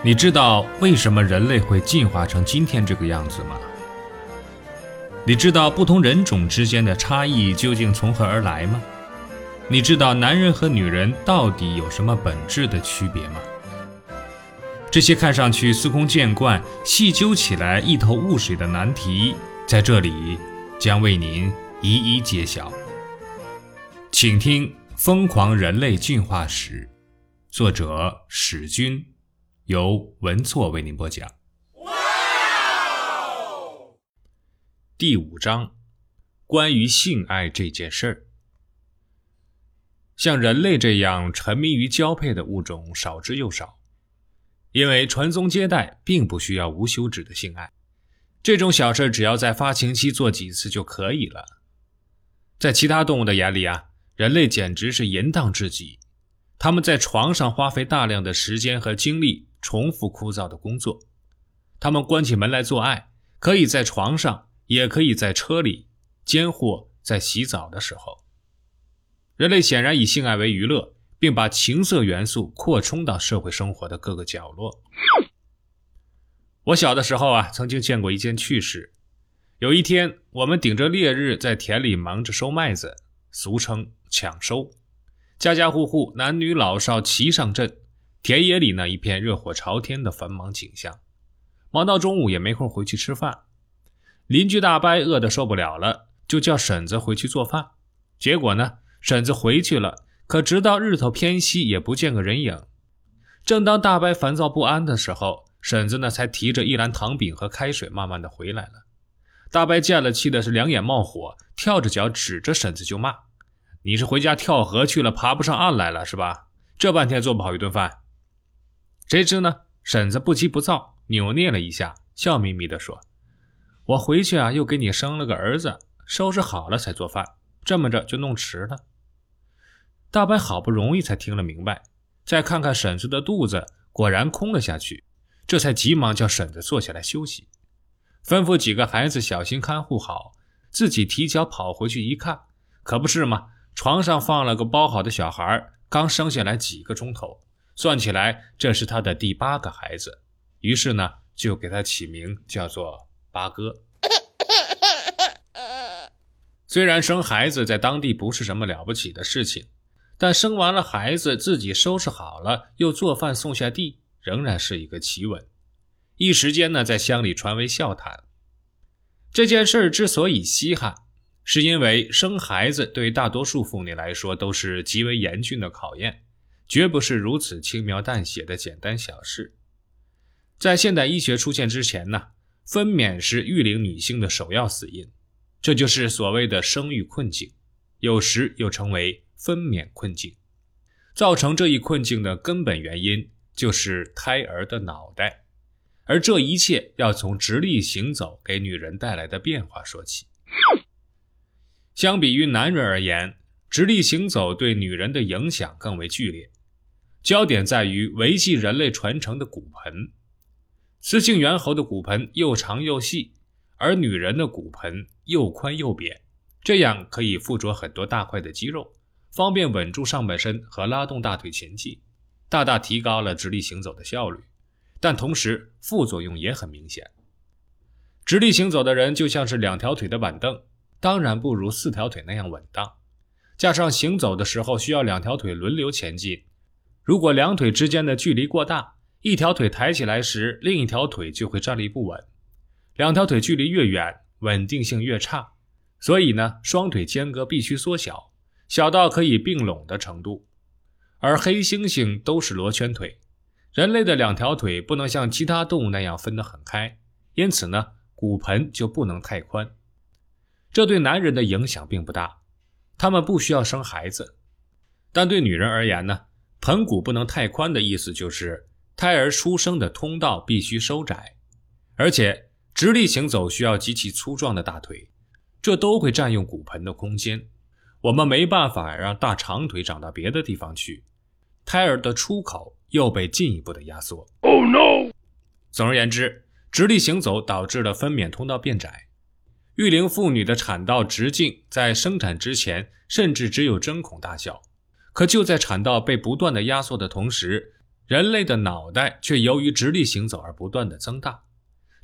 你知道为什么人类会进化成今天这个样子吗？你知道不同人种之间的差异究竟从何而来吗？你知道男人和女人到底有什么本质的区别吗？这些看上去司空见惯、细究起来一头雾水的难题，在这里将为您一一揭晓。请听《疯狂人类进化史》，作者史军。由文措为您播讲。第五章，关于性爱这件事儿。像人类这样沉迷于交配的物种少之又少，因为传宗接代并不需要无休止的性爱，这种小事只要在发情期做几次就可以了。在其他动物的眼里啊，人类简直是淫荡至极，他们在床上花费大量的时间和精力。重复枯燥的工作，他们关起门来做爱，可以在床上，也可以在车里，间或在洗澡的时候。人类显然以性爱为娱乐，并把情色元素扩充到社会生活的各个角落。我小的时候啊，曾经见过一件趣事。有一天，我们顶着烈日在田里忙着收麦子，俗称抢收，家家户户男女老少齐上阵。田野里呢，一片热火朝天的繁忙景象，忙到中午也没空回去吃饭。邻居大伯饿得受不了了，就叫婶子回去做饭。结果呢，婶子回去了，可直到日头偏西也不见个人影。正当大伯烦躁不安的时候，婶子呢才提着一篮糖饼和开水慢慢的回来了。大伯见了，气的是两眼冒火，跳着脚指着婶子就骂：“你是回家跳河去了，爬不上岸来了是吧？这半天做不好一顿饭。”谁知呢？婶子不急不躁，扭捏了一下，笑眯眯地说：“我回去啊，又给你生了个儿子，收拾好了才做饭，这么着就弄迟了。”大白好不容易才听了明白，再看看婶子的肚子，果然空了下去，这才急忙叫婶子坐下来休息，吩咐几个孩子小心看护好，自己提脚跑回去一看，可不是吗？床上放了个包好的小孩，刚生下来几个钟头。算起来，这是他的第八个孩子，于是呢，就给他起名叫做八哥。虽然生孩子在当地不是什么了不起的事情，但生完了孩子自己收拾好了又做饭送下地，仍然是一个奇闻。一时间呢，在乡里传为笑谈。这件事之所以稀罕，是因为生孩子对大多数妇女来说都是极为严峻的考验。绝不是如此轻描淡写的简单小事。在现代医学出现之前呢，分娩是育龄女性的首要死因，这就是所谓的生育困境，有时又称为分娩困境。造成这一困境的根本原因就是胎儿的脑袋，而这一切要从直立行走给女人带来的变化说起。相比于男人而言，直立行走对女人的影响更为剧烈。焦点在于维系人类传承的骨盆。雌性猿猴的骨盆又长又细，而女人的骨盆又宽又扁，这样可以附着很多大块的肌肉，方便稳住上半身和拉动大腿前进，大大提高了直立行走的效率。但同时副作用也很明显。直立行走的人就像是两条腿的板凳，当然不如四条腿那样稳当。加上行走的时候需要两条腿轮流前进。如果两腿之间的距离过大，一条腿抬起来时，另一条腿就会站立不稳。两条腿距离越远，稳定性越差。所以呢，双腿间隔必须缩小，小到可以并拢的程度。而黑猩猩都是罗圈腿，人类的两条腿不能像其他动物那样分得很开，因此呢，骨盆就不能太宽。这对男人的影响并不大，他们不需要生孩子，但对女人而言呢？盆骨不能太宽的意思就是，胎儿出生的通道必须收窄，而且直立行走需要极其粗壮的大腿，这都会占用骨盆的空间。我们没办法让大长腿长到别的地方去，胎儿的出口又被进一步的压缩。Oh no！总而言之，直立行走导致了分娩通道变窄，育龄妇女的产道直径在生产之前甚至只有针孔大小。可就在产道被不断的压缩的同时，人类的脑袋却由于直立行走而不断的增大，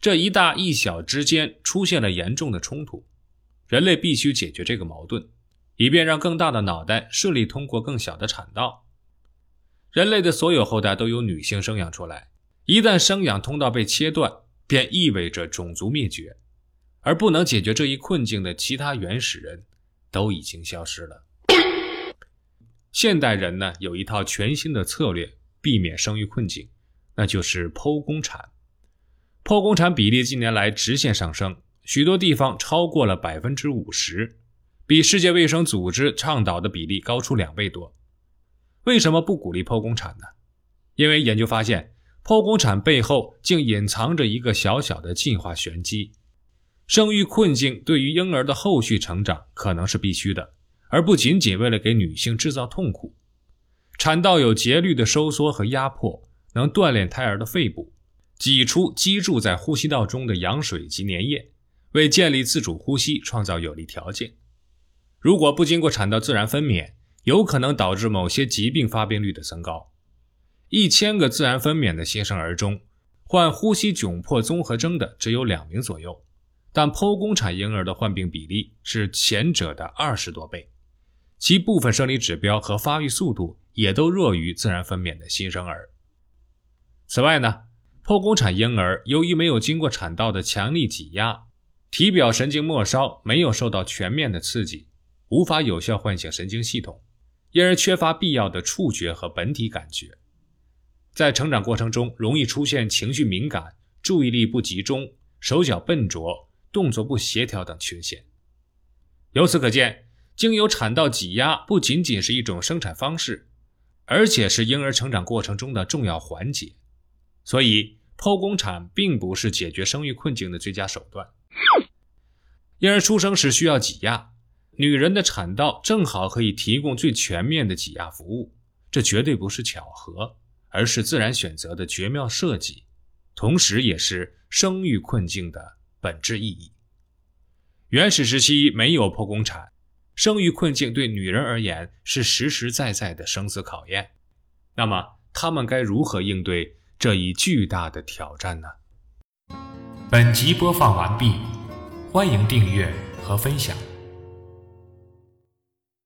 这一大一小之间出现了严重的冲突。人类必须解决这个矛盾，以便让更大的脑袋顺利通过更小的产道。人类的所有后代都由女性生养出来，一旦生养通道被切断，便意味着种族灭绝。而不能解决这一困境的其他原始人，都已经消失了。现代人呢，有一套全新的策略避免生育困境，那就是剖宫产。剖宫产比例近年来直线上升，许多地方超过了百分之五十，比世界卫生组织倡导的比例高出两倍多。为什么不鼓励剖宫产呢？因为研究发现，剖宫产背后竟隐藏着一个小小的进化玄机。生育困境对于婴儿的后续成长可能是必须的，而不仅仅为了给女性制造痛苦。产道有节律的收缩和压迫，能锻炼胎儿的肺部，挤出积住在呼吸道中的羊水及粘液，为建立自主呼吸创造有利条件。如果不经过产道自然分娩，有可能导致某些疾病发病率的增高。一千个自然分娩的新生儿中，患呼吸窘迫综合征的只有两名左右。但剖宫产婴儿的患病比例是前者的二十多倍，其部分生理指标和发育速度也都弱于自然分娩的新生儿。此外呢，剖宫产婴儿由于没有经过产道的强力挤压，体表神经末梢没有受到全面的刺激，无法有效唤醒神经系统，因而缺乏必要的触觉和本体感觉，在成长过程中容易出现情绪敏感、注意力不集中、手脚笨拙。动作不协调等缺陷。由此可见，经由产道挤压不仅仅是一种生产方式，而且是婴儿成长过程中的重要环节。所以，剖宫产并不是解决生育困境的最佳手段。婴儿出生时需要挤压，女人的产道正好可以提供最全面的挤压服务。这绝对不是巧合，而是自然选择的绝妙设计，同时也是生育困境的。本质意义。原始时期没有剖宫产，生育困境对女人而言是实实在在的生死考验。那么，她们该如何应对这一巨大的挑战呢？本集播放完毕，欢迎订阅和分享。